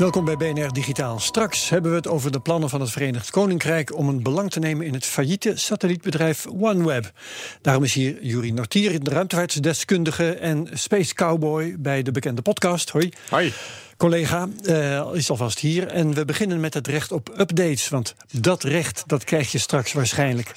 Welkom bij BNR Digitaal. Straks hebben we het over de plannen van het Verenigd Koninkrijk om een belang te nemen in het failliete satellietbedrijf OneWeb. Daarom is hier Juri Nortier, de ruimtevaartdeskundige en Space Cowboy bij de bekende podcast. Hoi. Hoi. Collega uh, is alvast hier en we beginnen met het recht op updates. Want dat recht dat krijg je straks waarschijnlijk.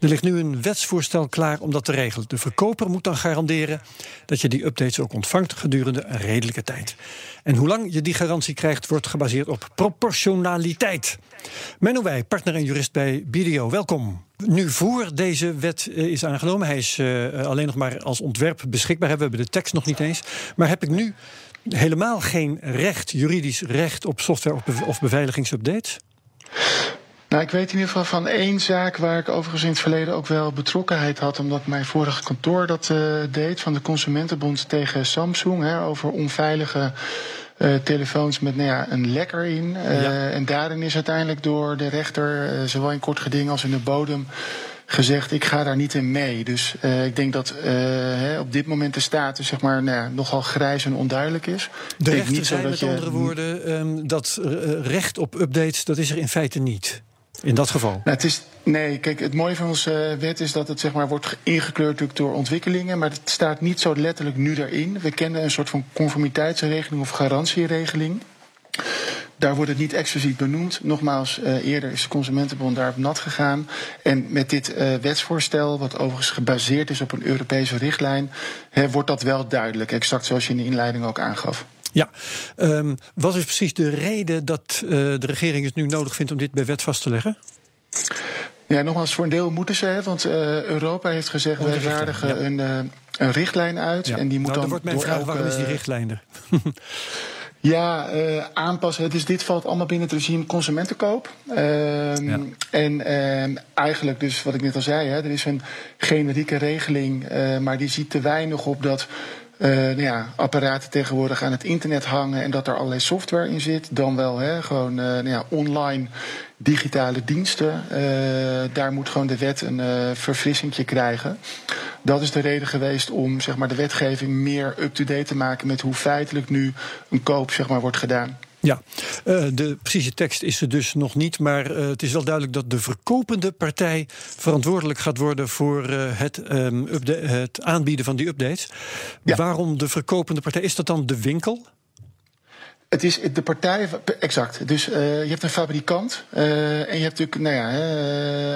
Er ligt nu een wetsvoorstel klaar om dat te regelen. De verkoper moet dan garanderen dat je die updates ook ontvangt gedurende een redelijke tijd. En hoe lang je die garantie krijgt, wordt gebaseerd op proportionaliteit. Menno Wij, partner en jurist bij BDO, welkom. Nu voor deze wet is aangenomen, hij is uh, alleen nog maar als ontwerp beschikbaar. We hebben de tekst nog niet eens. Maar heb ik nu helemaal geen recht, juridisch recht op software of beveiligingsupdates? Nou, ik weet in ieder geval van één zaak waar ik overigens in het verleden ook wel betrokkenheid had, omdat mijn vorige kantoor dat uh, deed, van de Consumentenbond tegen Samsung, hè, over onveilige uh, telefoons met nou ja, een lekker in. Uh, ja. En daarin is uiteindelijk door de rechter, zowel in kort geding als in de bodem, gezegd, ik ga daar niet in mee. Dus uh, ik denk dat uh, hè, op dit moment de status zeg maar, nou nogal grijs en onduidelijk is. De rechter niet zei met je... andere woorden, um, dat recht op updates, dat is er in feite niet. In dat geval? Nou, het is, nee, kijk, het mooie van onze wet is dat het zeg maar, wordt ingekleurd door ontwikkelingen. Maar het staat niet zo letterlijk nu daarin. We kennen een soort van conformiteitsregeling of garantieregeling. Daar wordt het niet expliciet benoemd. Nogmaals, uh, eerder is de Consumentenbond daarop nat gegaan. En met dit uh, wetsvoorstel, wat overigens gebaseerd is op een Europese richtlijn, wordt dat wel duidelijk. Exact zoals je in de inleiding ook aangaf. Ja, um, wat is precies de reden dat uh, de regering het nu nodig vindt om dit bij wet vast te leggen? Ja, nogmaals, voor een deel moeten ze, hè, want uh, Europa heeft gezegd: wij vaardigen ja. een, uh, een richtlijn uit. Ja. En die moet nou, dan. wordt mijn vraag: waarom is die richtlijn er? Ja, uh, aanpassen. Dus dit valt allemaal binnen het regime consumentenkoop. Uh, ja. En uh, eigenlijk, dus wat ik net al zei, hè, er is een generieke regeling, uh, maar die ziet te weinig op dat. Uh, nou ja, apparaten tegenwoordig aan het internet hangen en dat er allerlei software in zit. Dan wel hè, gewoon nou ja, online digitale diensten. Daar moet gewoon de wet een verfrissingje krijgen. Dat is de reden geweest om zeg maar, de wetgeving meer up-to-date te maken met hoe feitelijk nu een koop zeg maar, wordt gedaan. Ja, uh, de precieze tekst is er dus nog niet, maar uh, het is wel duidelijk dat de verkopende partij verantwoordelijk gaat worden voor uh, het, um, het, aanbieden van die updates. Ja. Waarom de verkopende partij? Is dat dan de winkel? Het is de partij, exact. Dus uh, je hebt een fabrikant uh, en je hebt natuurlijk, nou ja,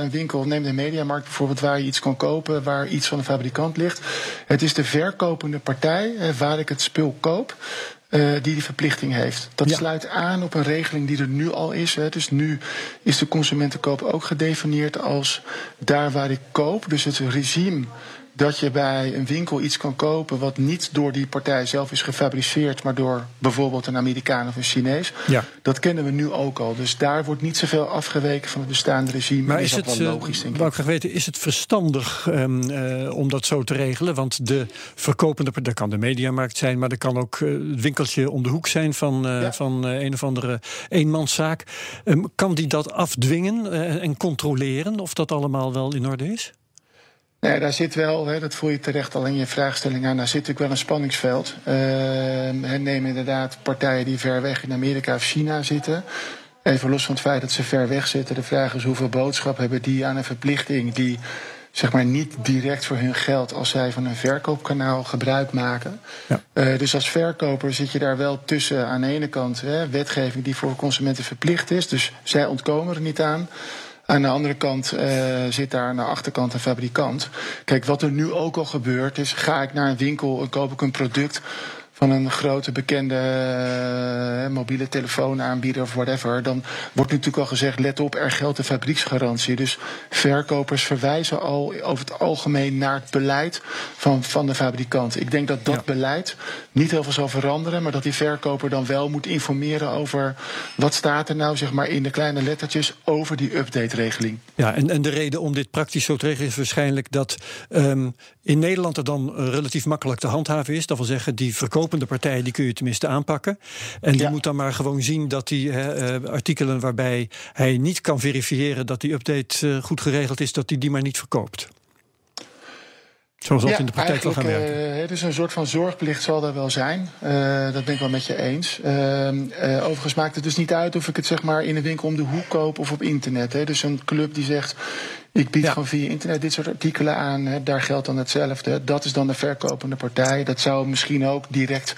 een winkel, neem de mediamarkt bijvoorbeeld, waar je iets kan kopen, waar iets van een fabrikant ligt. Het is de verkopende partij uh, waar ik het spul koop. Uh, die die verplichting heeft. Dat ja. sluit aan op een regeling die er nu al is. Hè. Dus nu is de consumentenkoop ook gedefinieerd als daar waar ik koop. Dus het regime dat je bij een winkel iets kan kopen wat niet door die partij zelf is gefabriceerd, maar door bijvoorbeeld een Amerikaan of een Chinees. Ja. Dat kennen we nu ook al. Dus daar wordt niet zoveel afgeweken van het bestaande regime. Maar is, is dat het, wel logisch, denk ik. Wou ik graag weten, is het verstandig um, uh, om dat zo te regelen? Want de verkopende, dat kan de mediamarkt zijn, maar dat kan ook uh, het winkeltje om de hoek zijn van, uh, ja. van een of andere eenmanszaak. Um, kan die dat afdwingen en controleren of dat allemaal wel in orde is? Nee, daar zit wel, hè, dat voel je terecht al in je vraagstelling aan, daar zit natuurlijk wel een spanningsveld. Uh, neem inderdaad partijen die ver weg in Amerika of China zitten. Even los van het feit dat ze ver weg zitten, de vraag is hoeveel boodschap hebben die aan een verplichting die zeg maar niet direct voor hun geld als zij van een verkoopkanaal gebruik maken. Ja. Uh, dus als verkoper zit je daar wel tussen aan de ene kant hè, wetgeving die voor consumenten verplicht is, dus zij ontkomen er niet aan. Aan de andere kant uh, zit daar aan de achterkant een fabrikant. Kijk, wat er nu ook al gebeurt is, ga ik naar een winkel en koop ik een product van een grote bekende uh, mobiele telefoonaanbieder of whatever, dan wordt natuurlijk al gezegd: let op, er geldt de fabrieksgarantie. Dus verkopers verwijzen al over het algemeen naar het beleid van, van de fabrikant. Ik denk dat dat beleid niet heel veel zal veranderen, maar dat die verkoper dan wel moet informeren over wat staat er nou, zeg maar, in de kleine lettertjes over die update-regeling. Ja, en, en de reden om dit praktisch zo te regelen is waarschijnlijk dat um, in Nederland er dan relatief makkelijk te handhaven is. Dat wil zeggen, die verkopende partij die kun je tenminste aanpakken. En die moet dan maar gewoon zien dat die uh, artikelen waarbij hij niet kan verifiëren dat die update uh, goed geregeld is, dat hij die, die maar niet verkoopt. Zoals dat ja, in de praktijk wil gaan werken. Uh, dus een soort van zorgplicht zal er wel zijn. Uh, dat ben ik wel met je eens. Uh, overigens maakt het dus niet uit of ik het zeg maar in een winkel om de hoek koop of op internet. Hè. Dus een club die zegt. Ik bied ja. gewoon via internet dit soort artikelen aan. Hè. Daar geldt dan hetzelfde. Dat is dan de verkopende partij. Dat zou misschien ook direct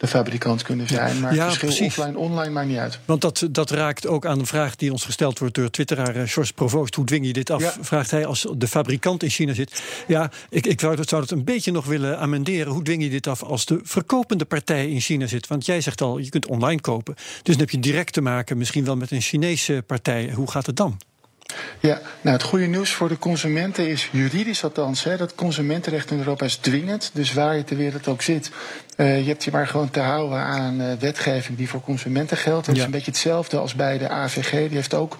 de fabrikant kunnen zijn. Maar ja, het verschil precies. offline, online maakt niet uit. Want dat, dat raakt ook aan een vraag die ons gesteld wordt door twitteraar uh, George Provoost. Hoe dwing je dit af? Ja. Vraagt hij als de fabrikant in China zit. Ja, ik, ik zou, dat, zou dat een beetje nog willen amenderen. Hoe dwing je dit af als de verkopende partij in China zit? Want jij zegt al, je kunt online kopen. Dus dan heb je direct te maken misschien wel met een Chinese partij. Hoe gaat het dan? Ja, nou het goede nieuws voor de consumenten is juridisch althans. Hè, dat consumentenrecht in Europa is dwingend. Dus waar je ter wereld ook zit, uh, je hebt je maar gewoon te houden aan uh, wetgeving die voor consumenten geldt. Dat Ja. is een beetje hetzelfde als bij de AVG. Die heeft ook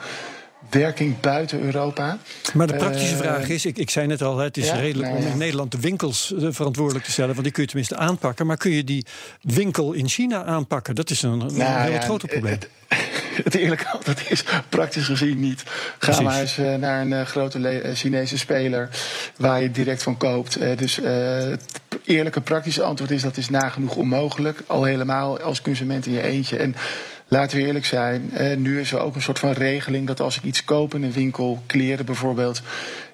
werking buiten Europa. Maar de praktische Eh, vraag is, ik, ik zei net al, het is ja? redelijk Nou om ja. in Nederland de winkels eh, verantwoordelijk te stellen, want die kun je tenminste aanpakken. Maar kun je die winkel in China aanpakken? Dat is een, een Nou heel ja, grote probleem. Het, het eerlijke antwoord is praktisch gezien niet. Ga Precies. maar eens eh, naar een grote Chinese speler waar je direct van koopt. Dus het eerlijke praktische antwoord is dat is nagenoeg onmogelijk. Al helemaal als consument in je eentje. En laten we eerlijk zijn, eh, nu is er ook een soort van regeling dat als ik iets koop in een winkel, kleren bijvoorbeeld.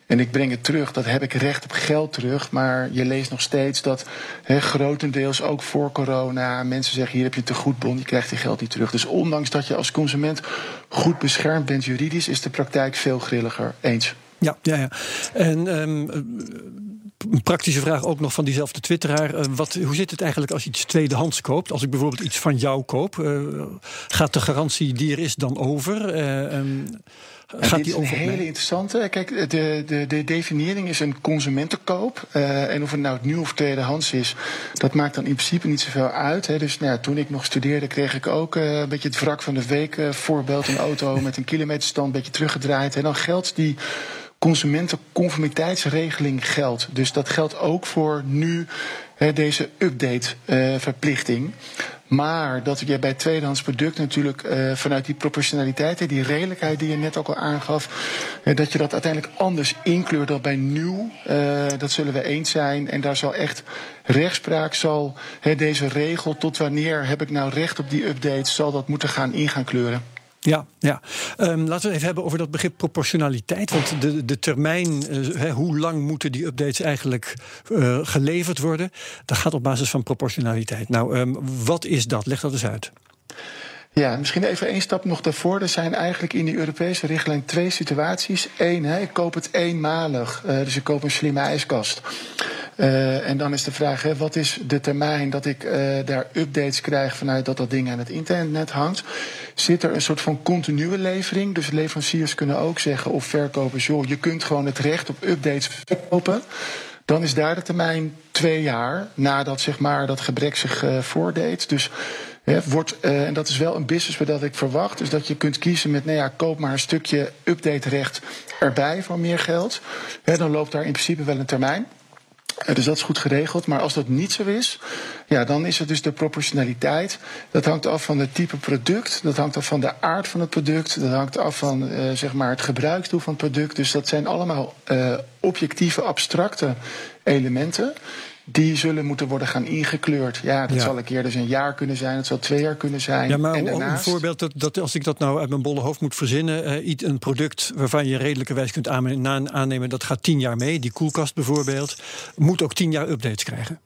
En ik breng het terug, dat heb ik recht op geld terug. Maar je leest nog steeds dat grotendeels ook voor corona mensen zeggen: hier heb je een tegoedbon, je krijgt je geld niet terug. Dus ondanks dat je als consument goed beschermd bent juridisch, is de praktijk veel grilliger. Eens. Ja, ja, ja. En eh, een praktische vraag ook nog van diezelfde twitteraar. Eh, wat, hoe zit het eigenlijk als je iets tweedehands koopt? Als ik bijvoorbeeld iets van jou koop, eh, gaat de garantie die er is dan over? Ja, gaat dit die is een over? op mij? hele interessante. Kijk, de, de, de definiëring is een consumentenkoop. En of het nou nieuw of tweedehands is, dat maakt dan in principe niet zoveel uit. Hè. Dus nou, ja, toen ik nog studeerde, kreeg ik ook een beetje het wrak van de week voorbeeld. Een auto met een kilometerstand, een beetje teruggedraaid. En dan geldt die consumentenconformiteitsregeling geldt. Dus dat geldt ook voor nu hè, deze update-verplichting. maar dat je bij tweedehands product natuurlijk eh, vanuit die proportionaliteit, hè, die redelijkheid die je net ook al aangaf, eh, dat je dat uiteindelijk anders inkleurt dan bij nieuw. Eh, dat zullen we eens zijn. En daar zal echt rechtspraak zal deze regel tot wanneer heb ik nou recht op die updates, zal dat moeten gaan ingaan kleuren. Ja, ja. Ehm, laten we even hebben over dat begrip proportionaliteit. Want de, de termijn, eh, hoe lang moeten die updates eigenlijk eh, geleverd worden? Dat gaat op basis van proportionaliteit. Nou, ehm, wat is dat? Leg dat eens uit. Ja, misschien even één stap nog daarvoor. Er zijn eigenlijk in die Europese richtlijn twee situaties. Eén, hè, ik koop het eenmalig. Eh, dus ik koop een slimme ijskast. Eh, en dan is de vraag, hè, wat is de termijn dat ik eh, daar updates krijg vanuit dat dat ding aan het internet hangt? Zit er een soort van continue levering? Dus leveranciers kunnen ook zeggen, of verkopers, joh, je kunt gewoon het recht op updates verkopen. Dan is daar de termijn twee jaar nadat zeg maar, dat gebrek zich eh, voordeed. Dus wordt, en dat is wel een businessmodel dat ik verwacht. Dus dat je kunt kiezen met, nou ja, koop maar een stukje update-recht erbij voor meer geld. Hè, dan loopt daar in principe wel een termijn. Eh, Dus dat is goed geregeld. Maar als dat niet zo is, ja, dan is het dus de proportionaliteit. Dat hangt af van het type product. Dat hangt af van de aard van het product. Dat hangt af van eh, zeg maar het gebruiksdoel van het product. Dus dat zijn allemaal eh, objectieve, abstracte elementen. Die zullen moeten worden gaan ingekleurd. Ja, dat Ja. zal een keer dus een jaar kunnen zijn. Dat zal twee jaar kunnen zijn. Ja, maar en een voorbeeld, dat, dat als ik dat nou uit mijn bolle hoofd moet verzinnen, eh, iets- een product waarvan je redelijkerwijs kunt aannemen, na- aannemen dat gaat tien jaar mee, die koelkast bijvoorbeeld, moet ook tien jaar updates krijgen.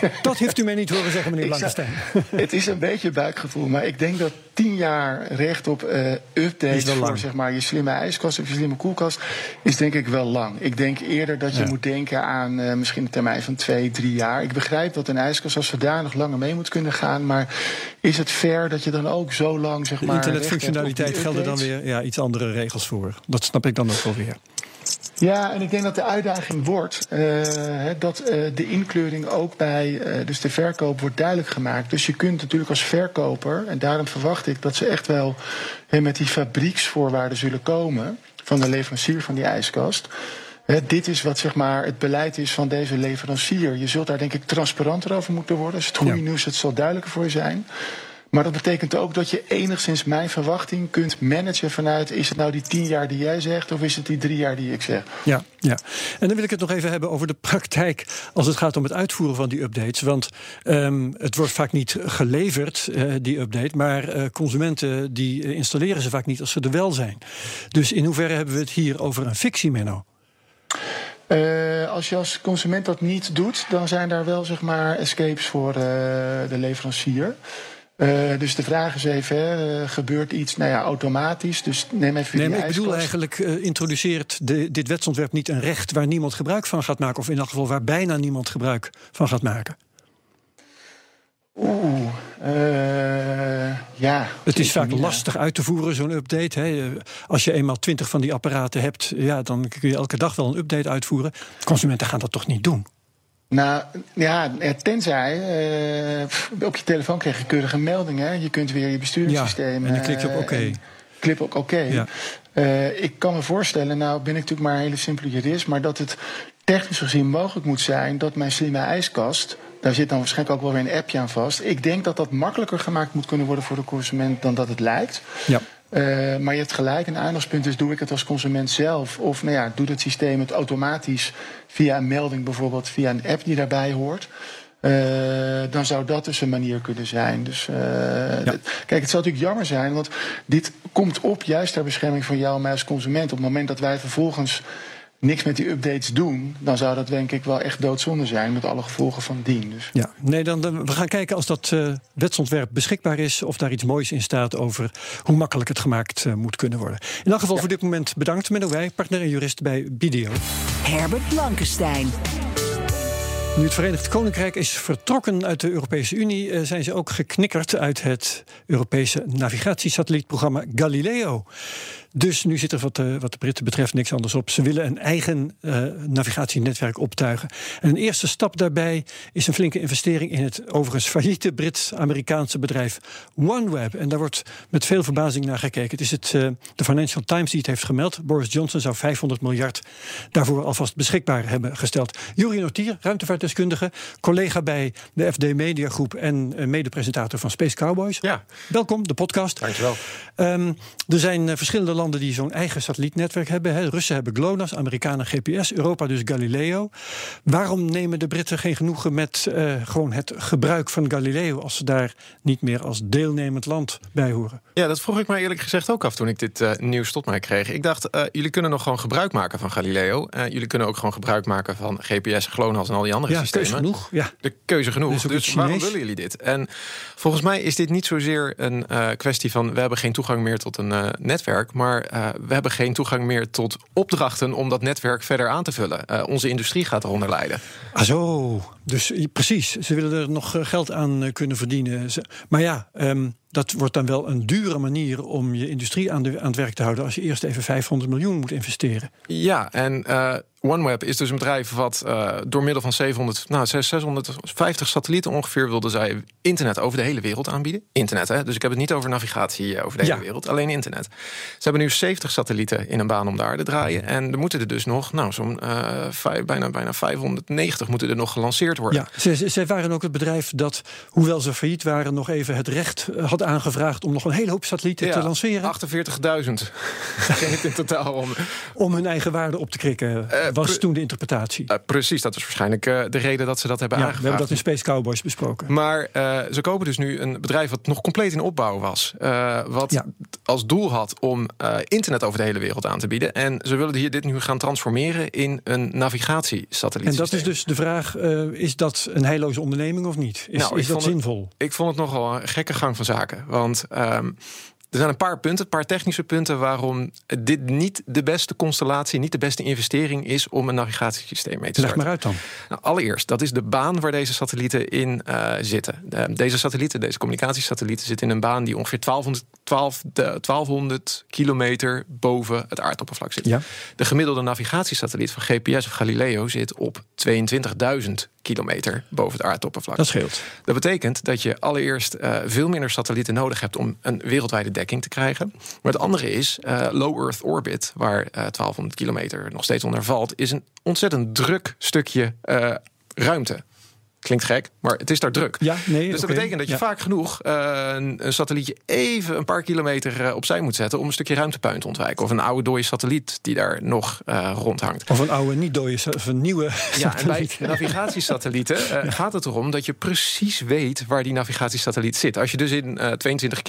Dat heeft u mij niet horen zeggen, meneer Blankenstein. Het is een beetje buikgevoel, maar ik denk dat tien jaar recht op uh, updates voor zeg maar, je slimme ijskast of je slimme koelkast is denk ik wel lang. Ik denk eerder dat je moet denken aan uh, misschien een termijn van twee, drie jaar. Ik begrijp dat een ijskast als zodanig langer mee moet kunnen gaan, maar is het fair dat je dan ook zo lang zeg maar. Internetfunctionaliteit gelden dan weer ja, iets andere regels voor. Dat snap ik dan ook wel weer. Ja, en ik denk dat de uitdaging wordt uh, dat uh, de inkleuring ook bij uh, dus de verkoop wordt duidelijk gemaakt. Dus je kunt natuurlijk als verkoper, en daarom verwacht ik dat ze echt wel met die fabrieksvoorwaarden zullen komen van de leverancier van die ijskast. dit is wat zeg maar, het beleid is van deze leverancier. Je zult daar denk ik transparanter over moeten worden. Als het goede ja. nieuws, het zal duidelijker voor je zijn. Maar dat betekent ook dat je enigszins mijn verwachting kunt managen vanuit... is het nou die tien jaar die jij zegt of is het die drie jaar die ik zeg? Ja, ja. En dan wil ik het nog even hebben over de praktijk... als het gaat om het uitvoeren van die updates. Want um, het wordt vaak niet geleverd, uh, die update... maar uh, consumenten die installeren ze vaak niet als ze er wel zijn. Dus in hoeverre hebben we het hier over een fictie, Menno? Uh, als je als consument dat niet doet, dan zijn daar wel zeg maar escapes voor de leverancier. Uh, dus de vraag is even, hè, uh, gebeurt iets nou ja, automatisch? Dus neem even nee, die maar ik bedoel eigenlijk, uh, introduceert de, dit wetsontwerp niet een recht waar niemand gebruik van gaat maken, of in elk geval waar bijna niemand gebruik van gaat maken? Oeh, ja. Het is vaak lastig uit te voeren, zo'n update. Hè. Als je eenmaal twintig van die apparaten hebt, ja, dan kun je elke dag wel een update uitvoeren. Consumenten gaan dat toch niet doen? Nou ja, tenzij uh, op je telefoon krijg je keurige meldingen. Je kunt weer je besturingssysteem. Ja, en dan klik je op oké. Okay. Klik op oké. Okay. Ja. Uh, ik kan me voorstellen, nou ben ik natuurlijk maar een hele simpele jurist, maar dat het technisch gezien mogelijk moet zijn dat mijn slimme ijskast. Daar zit dan waarschijnlijk ook wel weer een appje aan vast. Ik denk dat dat makkelijker gemaakt moet kunnen worden voor de consument dan dat het lijkt. Ja. Uh, maar je hebt gelijk, een aandachtspunt is: doe ik het als consument zelf? Of nou ja, doet het systeem het automatisch via een melding, bijvoorbeeld via een app die daarbij hoort? Uh, dan zou dat dus een manier kunnen zijn. Dus uh, ja. kijk, het zou natuurlijk jammer zijn, want dit komt op juist ter bescherming van jou en mij als consument. Op het moment dat wij vervolgens niks met die updates doen, dan zou dat denk ik wel echt doodzonde zijn met alle gevolgen van dien. Dus. Ja, nee, dan, dan, we gaan kijken als dat uh, wetsontwerp beschikbaar is, of daar iets moois in staat over hoe makkelijk het gemaakt uh, moet kunnen worden. In elk geval ja. voor dit moment bedankt, Menno Wij, partner en jurist bij BDO. Herbert Blankenstein. Nu het Verenigd Koninkrijk is vertrokken uit de Europese Unie, uh, zijn ze ook geknikkerd uit het Europese navigatiesatellietprogramma Galileo. Dus nu zit er wat de, wat de Britten betreft niks anders op. Ze willen een eigen uh, navigatienetwerk optuigen. En een eerste stap daarbij is een flinke investering in het overigens failliete Brits-Amerikaanse bedrijf OneWeb. En daar wordt met veel verbazing naar gekeken. Het is het, uh, de Financial Times die het heeft gemeld. Boris Johnson zou 500 miljard daarvoor alvast beschikbaar hebben gesteld. Juri Notier, ruimtevaartdeskundige, collega bij de FD Media Groep en uh, medepresentator van Space Cowboys. Ja. Welkom, de podcast. Dankjewel. Um, er zijn verschillende landen die zo'n eigen satellietnetwerk hebben. Hè. Russen hebben GLONASS, Amerikanen GPS, Europa dus Galileo. Waarom nemen de Britten geen genoegen met uh, gewoon het gebruik van Galileo als ze daar niet meer als deelnemend land bij horen? Ja, dat vroeg ik mij eerlijk gezegd ook af toen ik dit uh, nieuws tot mij kreeg. Ik dacht, uh, jullie kunnen nog gewoon gebruik maken van Galileo. jullie kunnen ook gewoon gebruik maken van GPS, GLONASS en al die andere ja, systemen. Keuze genoeg. Ja, de keuze genoeg. Dus, dus waarom willen jullie dit? En volgens mij is dit niet zozeer een kwestie van we hebben geen toegang meer tot een netwerk, maar maar uh, we hebben geen toegang meer tot opdrachten om dat netwerk verder aan te vullen. Uh, onze industrie gaat eronder lijden. Ah, zo. Dus precies, ze willen er nog geld aan kunnen verdienen. Maar ja, um, dat wordt dan wel een dure manier om je industrie aan, de, aan het werk te houden als je eerst even 500 miljoen moet investeren. Ja, en uh, OneWeb is dus een bedrijf wat uh, door middel van 700, nou, 650 satellieten ongeveer wilde zij internet over de hele wereld aanbieden. Internet, hè? Dus ik heb het niet over navigatie over de hele ja. wereld, alleen internet. Ze hebben nu 70 satellieten in een baan om de aarde draaien. En er moeten er dus nog, nou, zo'n uh, bijna, bijna 590 moeten er nog gelanceerd worden. Ja, zij, zij waren ook het bedrijf dat, hoewel ze failliet waren, nog even het recht had aangevraagd om nog een hele hoop satellieten ja, te lanceren. 48.000 ging het in totaal om. Om hun eigen waarde op te krikken, uh, was toen de interpretatie. Uh, precies, dat is waarschijnlijk uh, de reden dat ze dat hebben ja, aangevraagd. We hebben dat in Space Cowboys besproken. Maar ze kopen dus nu een bedrijf wat nog compleet in opbouw was. wat ja. als doel had om internet over de hele wereld aan te bieden. En ze willen hier dit nu gaan transformeren in een navigatiesatelliet. En dat is dus de vraag, is dat een heilloze onderneming of niet? Is, nou, is dat zinvol? Het, ik vond het nogal een gekke gang van zaken. Want um, er zijn een paar punten, een paar technische punten waarom dit niet de beste constellatie, niet de beste investering is om een navigatiesysteem mee te starten. Leg maar uit dan. Nou, allereerst, dat is de baan waar deze satellieten in uh, zitten. deze satellieten, deze communicatiesatellieten, zitten in een baan die ongeveer 1200, 12, de, 1200 kilometer boven het aardoppervlak zit. Ja. De gemiddelde navigatiesatelliet van GPS of Galileo zit op 22.000 kilometer boven het aardoppervlak. Dat scheelt. Dat betekent dat je allereerst uh, veel minder satellieten nodig hebt om een wereldwijde dekking te krijgen. Maar het andere is, uh, low Earth orbit, waar uh, 1200 kilometer nog steeds onder valt, is een ontzettend druk stukje ruimte. Klinkt gek, maar het is daar druk. Ja, nee, dus dat okay. betekent dat je ja. vaak genoeg uh, een, een, satellietje even een paar kilometer uh, opzij moet zetten om een stukje ruimtepuin te ontwijken. Of een oude dode satelliet die daar nog uh, rondhangt. Of een oude niet dode, of een nieuwe. Ja, en bij navigatiesatellieten gaat het erom dat je precies weet waar die navigatiesatelliet zit. Als je dus in 22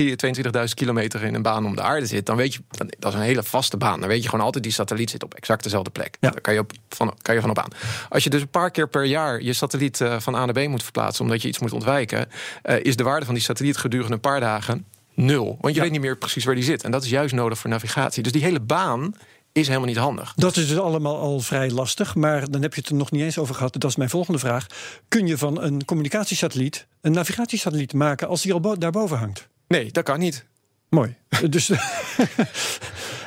22.000 kilometer in een baan om de aarde zit, dan weet je dat is een hele vaste baan. Dan weet je gewoon altijd die satelliet zit op exact dezelfde plek. Ja. Daar kan je, op, van, kan je van op aan. Als je dus een paar keer per jaar je satelliet van A naar B moet verplaatsen omdat je iets moet ontwijken, uh, is de waarde van die satelliet gedurende een paar dagen nul. Want je Ja. weet niet meer precies waar die zit. En dat is juist nodig voor navigatie. Dus die hele baan is helemaal niet handig. Dat is dus allemaal al vrij lastig, maar dan heb je het er nog niet eens over gehad. Dat is mijn volgende vraag. Kun je van een communicatiesatelliet een navigatiesatelliet maken als die al bo daarboven hangt? Nee, dat kan niet. Mooi. dus,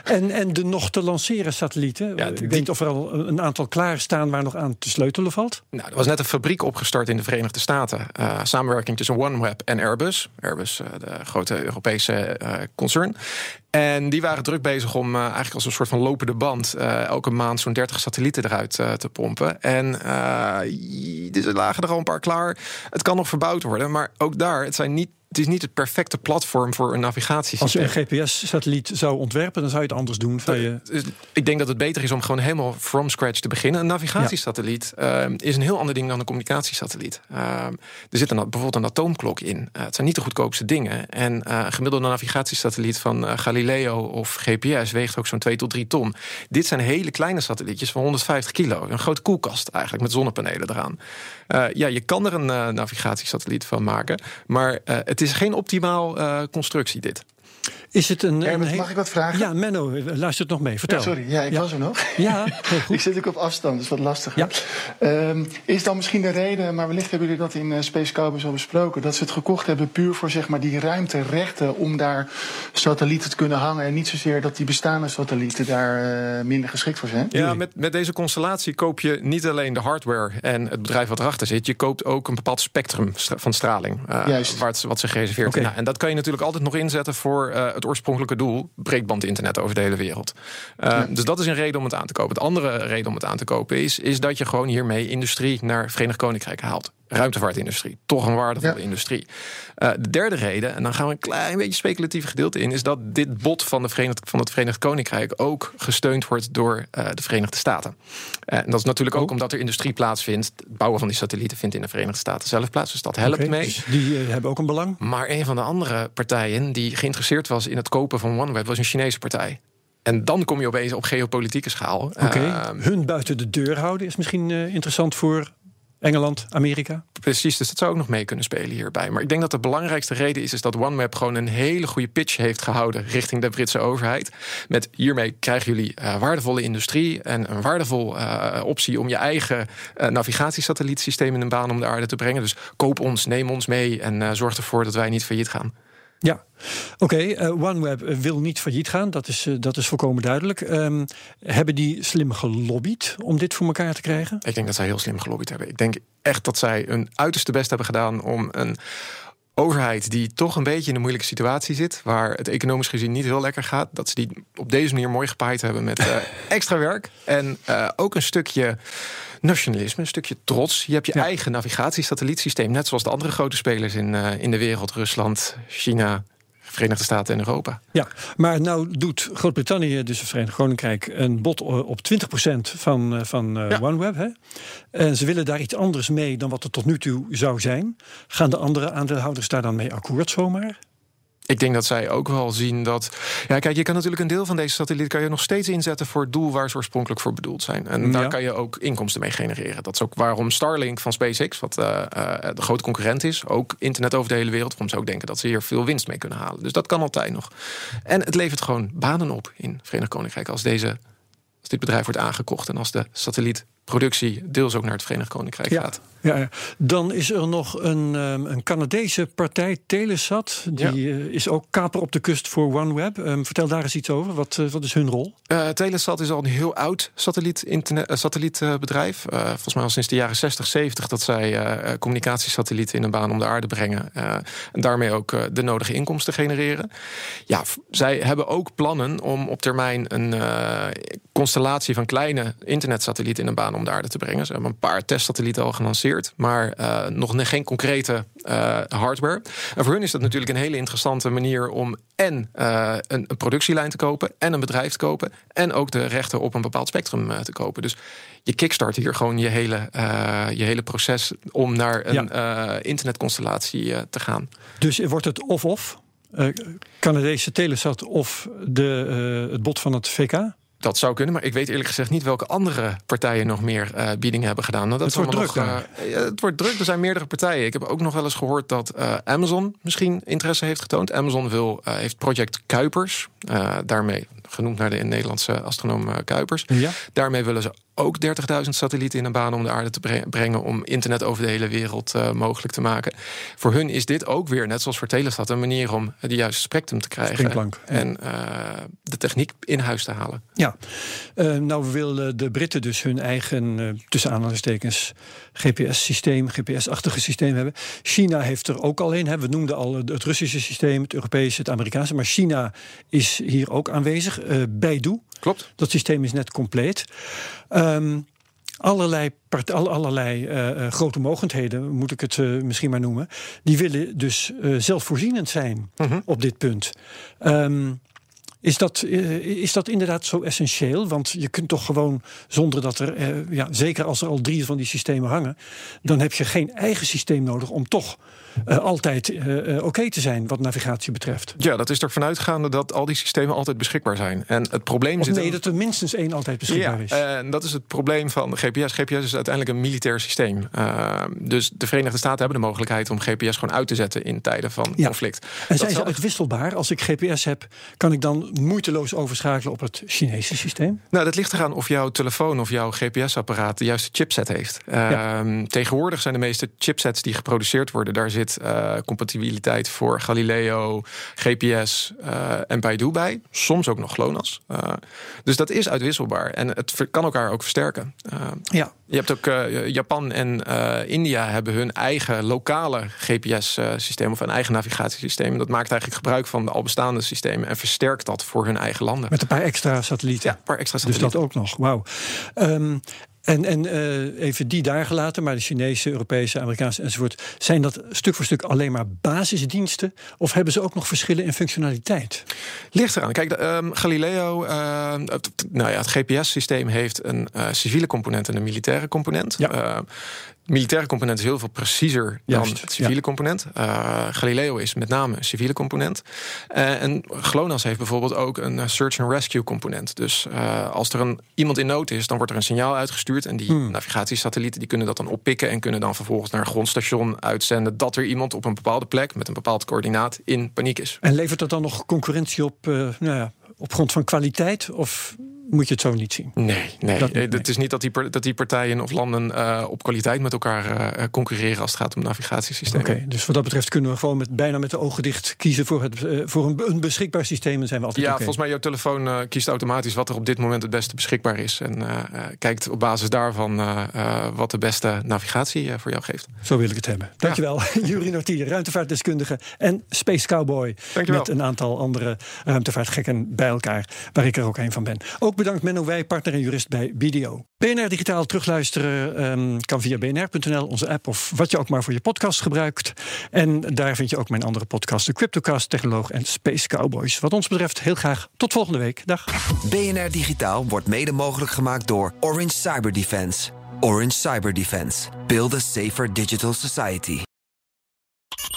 en, en de nog te lanceren satellieten? Ja, ik die- weet niet of er al een aantal klaarstaan waar nog aan te sleutelen valt. Nou, er was net een fabriek opgestart in de Verenigde Staten. Eh, samenwerking tussen OneWeb en Airbus. Airbus, eh, de grote Europese eh, concern. En die waren druk bezig om eigenlijk als een soort van lopende band... elke maand zo'n 30 satellieten eruit te pompen. En dus er lagen er al een paar klaar. Het kan nog verbouwd worden, maar ook daar... het, zijn niet, het is niet het perfecte platform voor een Als je navigatiesysteem. een GPS-satelliet zou ontwerpen, dan zou je het anders doen. Je... Dus ik denk dat het beter is om gewoon helemaal from scratch te beginnen. Een navigatiesatelliet eh, is een heel ander ding dan een communicatiesatelliet. Eh, er zit een, bijvoorbeeld een atoomklok in. Eh, het zijn niet de goedkoopste dingen. En eh, een gemiddelde navigatiesatelliet van eh, Galileo of GPS weegt ook zo'n 2 tot 3 ton. Dit zijn hele kleine satellietjes van 150 kilo. Een grote koelkast eigenlijk met zonnepanelen eraan. Eh, ja, je kan er een eh, navigatiesatelliet van maken. Maar eh, het is geen optimaal eh, constructie dit. Is het een. Herbert, een heel- mag ik wat vragen? Ja, Menno, luistert nog mee. Vertel. Ja, sorry, ja, ik was er nog. Ja, heel goed. Ik zit ook op afstand, dus wat lastiger. Ehm, is dan misschien de reden, maar wellicht hebben jullie dat in uh, Space Cowboys al besproken, dat ze het gekocht hebben puur voor zeg maar, die ruimterechten om daar satellieten te kunnen hangen en niet zozeer dat die bestaande satellieten daar eh, minder geschikt voor zijn? Ja, met, met deze constellatie koop je niet alleen de hardware en het bedrijf wat erachter zit. Je koopt ook een bepaald spectrum van straling. eh, Juist. Waar het, wat ze gereserveerd Oké. nou, En dat kan je natuurlijk altijd nog inzetten voor eh, het oorspronkelijke doel: breedbandinternet over de hele wereld. Eh, Dus dat is een reden om het aan te kopen. De andere reden om het aan te kopen is, is dat je gewoon hiermee industrie naar Verenigd Koninkrijk haalt. Ruimtevaartindustrie, toch een waardevolle Ja. industrie. Eh, de derde reden, en dan gaan we een klein beetje speculatief gedeelte in, is dat dit bod van, de Verenigd, van het Verenigd Koninkrijk ook gesteund wordt door eh, de Verenigde Staten. Eh, en dat is natuurlijk ook Oh. omdat er industrie plaatsvindt. Het bouwen van die satellieten vindt in de Verenigde Staten zelf plaats, dus dat helpt mee. dus die hebben ook een belang. Maar een van de andere partijen die geïnteresseerd was in het kopen van OneWeb was een Chinese partij. En dan kom je opeens op geopolitieke schaal. Oké, Ehm, hun buiten de deur houden is misschien interessant voor Engeland, Amerika. Precies, dus dat zou ook nog mee kunnen spelen hierbij. Maar ik denk dat de belangrijkste reden is, is dat OneWeb gewoon een hele goede pitch heeft gehouden richting de Britse overheid. Met hiermee krijgen jullie eh, waardevolle industrie en een waardevol eh, optie om je eigen eh, navigatiesatellietsysteem in een baan om de aarde te brengen. Dus koop ons, neem ons mee en zorg ervoor dat wij niet failliet gaan. Ja, oké. eh, OneWeb eh, wil niet failliet gaan, dat is, eh, dat is volkomen duidelijk. Ehm, hebben die slim gelobbyd om dit voor elkaar te krijgen? Ik denk dat zij heel slim gelobbyd hebben. Ik denk echt dat zij hun uiterste best hebben gedaan om een overheid die toch een beetje in een moeilijke situatie zit, waar het economisch gezien niet heel lekker gaat, dat ze die op deze manier mooi gepaaid hebben met extra werk en ook een stukje nationalisme, een stukje trots. Je hebt je Ja. eigen navigatiesatellietsysteem, net zoals de andere grote spelers in, eh, in de wereld, Rusland, China, Verenigde Staten en Europa. Ja, maar nou doet Groot-Brittannië, dus het Verenigd Koninkrijk, een bod o- op 20% van, eh, van eh, Ja. OneWeb. Hè? En ze willen daar iets anders mee dan wat er tot nu toe zou zijn. Gaan de andere aandeelhouders daar dan mee akkoord zomaar? Ik denk dat zij ook wel zien dat. Ja, kijk, je kan natuurlijk een deel van deze satelliet kan je nog steeds inzetten voor het doel waar ze oorspronkelijk voor bedoeld zijn. En daar kan je ook inkomsten mee genereren. Dat is ook waarom Starlink van SpaceX, wat uh, de grote concurrent is, ook internet over de hele wereld, waarom ze ook denken dat ze hier veel winst mee kunnen halen. Dus dat kan altijd nog. En het levert gewoon banen op in Verenigd Koninkrijk als deze als dit bedrijf wordt aangekocht en als de satellietproductie deels ook naar het Verenigd Koninkrijk gaat. Ja, dan is er nog een, ehm, een Canadese partij, Telesat. Die eh, is ook kaper op de kust voor OneWeb. Um, vertel daar eens iets over. Wat, uh, wat is hun rol? Uh, Telesat is al een heel oud satelliet, internet, satellietbedrijf. volgens mij al sinds de jaren 60, 70 dat zij communicatiesatellieten in een baan om de aarde brengen. en daarmee ook de nodige inkomsten genereren. Ja, zij hebben ook plannen om op termijn een constellatie van kleine internetsatellieten in een baan om de aarde te brengen. Ze hebben een paar testsatellieten al gelanceerd maar uh, nog geen concrete uh, hardware. En voor hun is dat natuurlijk een hele interessante manier om en uh, een, een, productielijn te kopen, en een bedrijf te kopen, en ook de rechten op een bepaald spectrum te kopen. Dus je kickstart hier gewoon je hele, je hele proces om naar een ja. internetconstellatie te gaan. Dus wordt het of-of? Canadese Telesat of de, het bod van het VK? Dat zou kunnen, maar ik weet eerlijk gezegd niet welke andere partijen nog meer uh, biedingen hebben gedaan. Nou, dat het wordt druk. Nog, uh, het wordt druk. Er zijn meerdere partijen. Ik heb ook nog wel eens gehoord dat uh, Amazon misschien interesse heeft getoond. Amazon wil, heeft Project Kuipers. daarmee genoemd naar de Nederlandse astronoom Kuipers. Ja. Daarmee willen ze ook 30.000 satellieten in een baan om de aarde te brengen om internet over de hele wereld uh, mogelijk te maken. Voor hun is dit ook weer, net zoals voor Telesat, een manier om de juiste spectrum te krijgen en uh, de techniek in huis te halen. Ja, uh, nou willen de Britten dus hun eigen, tussen aanhalingstekens, GPS-systeem, GPS-achtige systeem hebben. China heeft er ook al een. Hè. We noemden al het Russische systeem, het Europese, het Amerikaanse, maar China is hier ook aanwezig. Baidu. Klopt. Dat systeem is net compleet. Um, allerlei, allerlei uh, grote mogendheden, moet ik het uh, misschien maar noemen, die willen dus zelfvoorzienend zijn mhm. -huh. op dit punt. Um, is dat, is dat inderdaad zo essentieel? Want je kunt toch gewoon zonder dat er, ja, zeker als er al drie van die systemen hangen, dan heb je geen eigen systeem nodig om toch uh, altijd uh, oké te zijn wat navigatie betreft. Ja, dat is er vanuitgaande dat al die systemen altijd beschikbaar zijn. En het probleem of zit. Nee, dat er minstens één altijd beschikbaar ja, is. En dat is het probleem van GPS. GPS is uiteindelijk een militair systeem. dus de Verenigde Staten hebben de mogelijkheid om GPS gewoon uit te zetten in tijden van ja. conflict. En zijn ze uitwisselbaar? Als ik GPS heb, kan ik dan moeiteloos overschakelen op het Chinese systeem? Nou, dat ligt eraan of jouw telefoon of jouw GPS-apparaat de juiste chipset heeft. Ja. Ehm, tegenwoordig zijn de meeste chipsets die geproduceerd worden, daar zit uh, compatibiliteit voor Galileo, GPS uh, en Baidu bij. Soms ook nog GLONASS. Uh, dus dat is uitwisselbaar en het kan elkaar ook versterken. ja. Je hebt ook Japan en India hebben hun eigen lokale GPS-systeem of een eigen navigatiesysteem. Dat maakt eigenlijk gebruik van de al bestaande systemen en versterkt dat voor hun eigen landen. Met een paar extra satellieten. Ja, een paar extra satellieten. Dus dat ook nog. Wauw. Um, en, en uh, even die daar gelaten, maar de Chinese, Europese, Amerikaanse enzovoort. Zijn dat stuk voor stuk alleen maar basisdiensten? Of hebben ze ook nog verschillen in functionaliteit? Ligt eraan. Kijk, de, um, Galileo, uh, het, nou ja, het GPS-systeem heeft een uh, civiele component en een militaire component. Ja. Militaire component is heel veel preciezer dan het civiele ja. component. Uh, Galileo is met name een civiele component. Uh, en GLONASS heeft bijvoorbeeld ook een search and rescue component. Dus uh, als er een, iemand in nood is, dan wordt er een signaal uitgestuurd. En die hmm. navigatiesatellieten die kunnen dat dan oppikken en kunnen dan vervolgens naar een grondstation uitzenden dat er iemand op een bepaalde plek met een bepaald coördinaat in paniek is. En levert dat dan nog concurrentie op, nou ja, op grond van kwaliteit? Of moet je het zo niet zien. Nee, nee. Dat, nee. het is niet dat die, dat die partijen of landen uh, op kwaliteit met elkaar uh, concurreren als het gaat om navigatiesystemen. Oké, okay, dus wat dat betreft kunnen we gewoon met, bijna met de ogen dicht kiezen voor, het, uh, voor een, een, beschikbaar systeem en zijn we altijd Ja, okay. volgens mij jouw telefoon kiest automatisch wat er op dit moment het beste beschikbaar is. En kijkt op basis daarvan wat de beste navigatie voor jou geeft. Zo wil ik het hebben. Dankjewel, ja. Jury Nortier, ruimtevaartdeskundige en Space Cowboy. Dankjewel. Met een aantal andere ruimtevaartgekken bij elkaar, waar ik er ook een van ben. Ook bedankt Menno Wij, partner en jurist bij BDO. BNR Digitaal terugluisteren um, kan via bnr.nl, onze app of wat je ook maar voor je podcast gebruikt. En daar vind je ook mijn andere podcast, de Cryptocast, Technoloog en Space Cowboys. Wat ons betreft heel graag tot volgende week. Dag. BNR Digitaal wordt mede mogelijk gemaakt door Orange Cyber Defense. Orange Cyber Defense. Build a safer digital society.